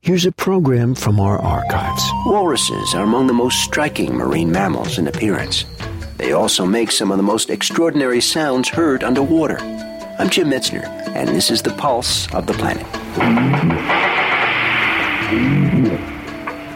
Here's a program from our archives. Walruses are among the most striking marine mammals in appearance. They also make some of the most extraordinary sounds heard underwater. I'm Jim Metzner, and this is the pulse of the planet.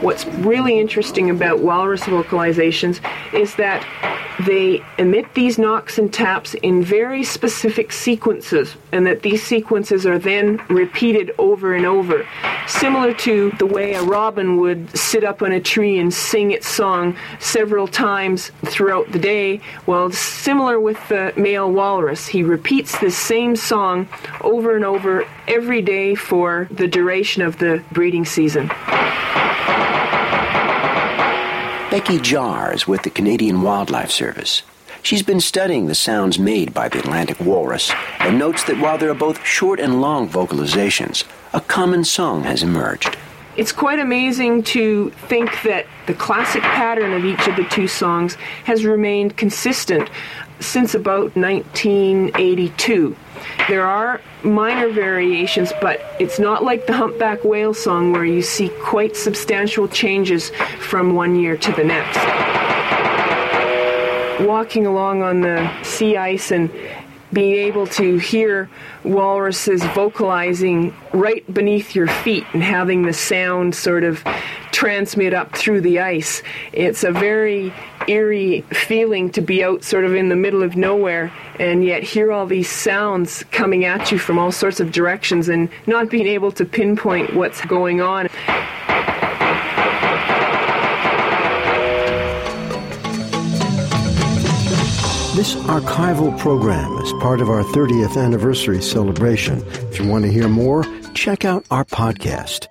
What's really interesting about walrus vocalizations is that they emit these knocks and taps in very specific sequences, and that these sequences are then repeated over and over, similar to the way a robin would sit up on a tree and sing its song several times throughout the day. Well, similar with the male walrus, he repeats the same song over and over every day for the duration of the breeding season. Becky Sjare's with the Canadian Wildlife Service. She's been studying the sounds made by the Atlantic walrus and notes that while there are both short and long vocalizations, a common song has emerged. It's quite amazing to think that the classic pattern of each of the two songs has remained consistent since about 1982. There are minor variations, but it's not like the humpback whale song where you see quite substantial changes from one year to the next. Walking along on the sea ice and being able to hear walruses vocalizing right beneath your feet and having the sound sort of transmit up through the ice. It's a very eerie feeling to be out sort of in the middle of nowhere and yet hear all these sounds coming at you from all sorts of directions and not being able to pinpoint what's going on. This archival program is part of our 30th anniversary celebration. If you want to hear more, check out our podcast.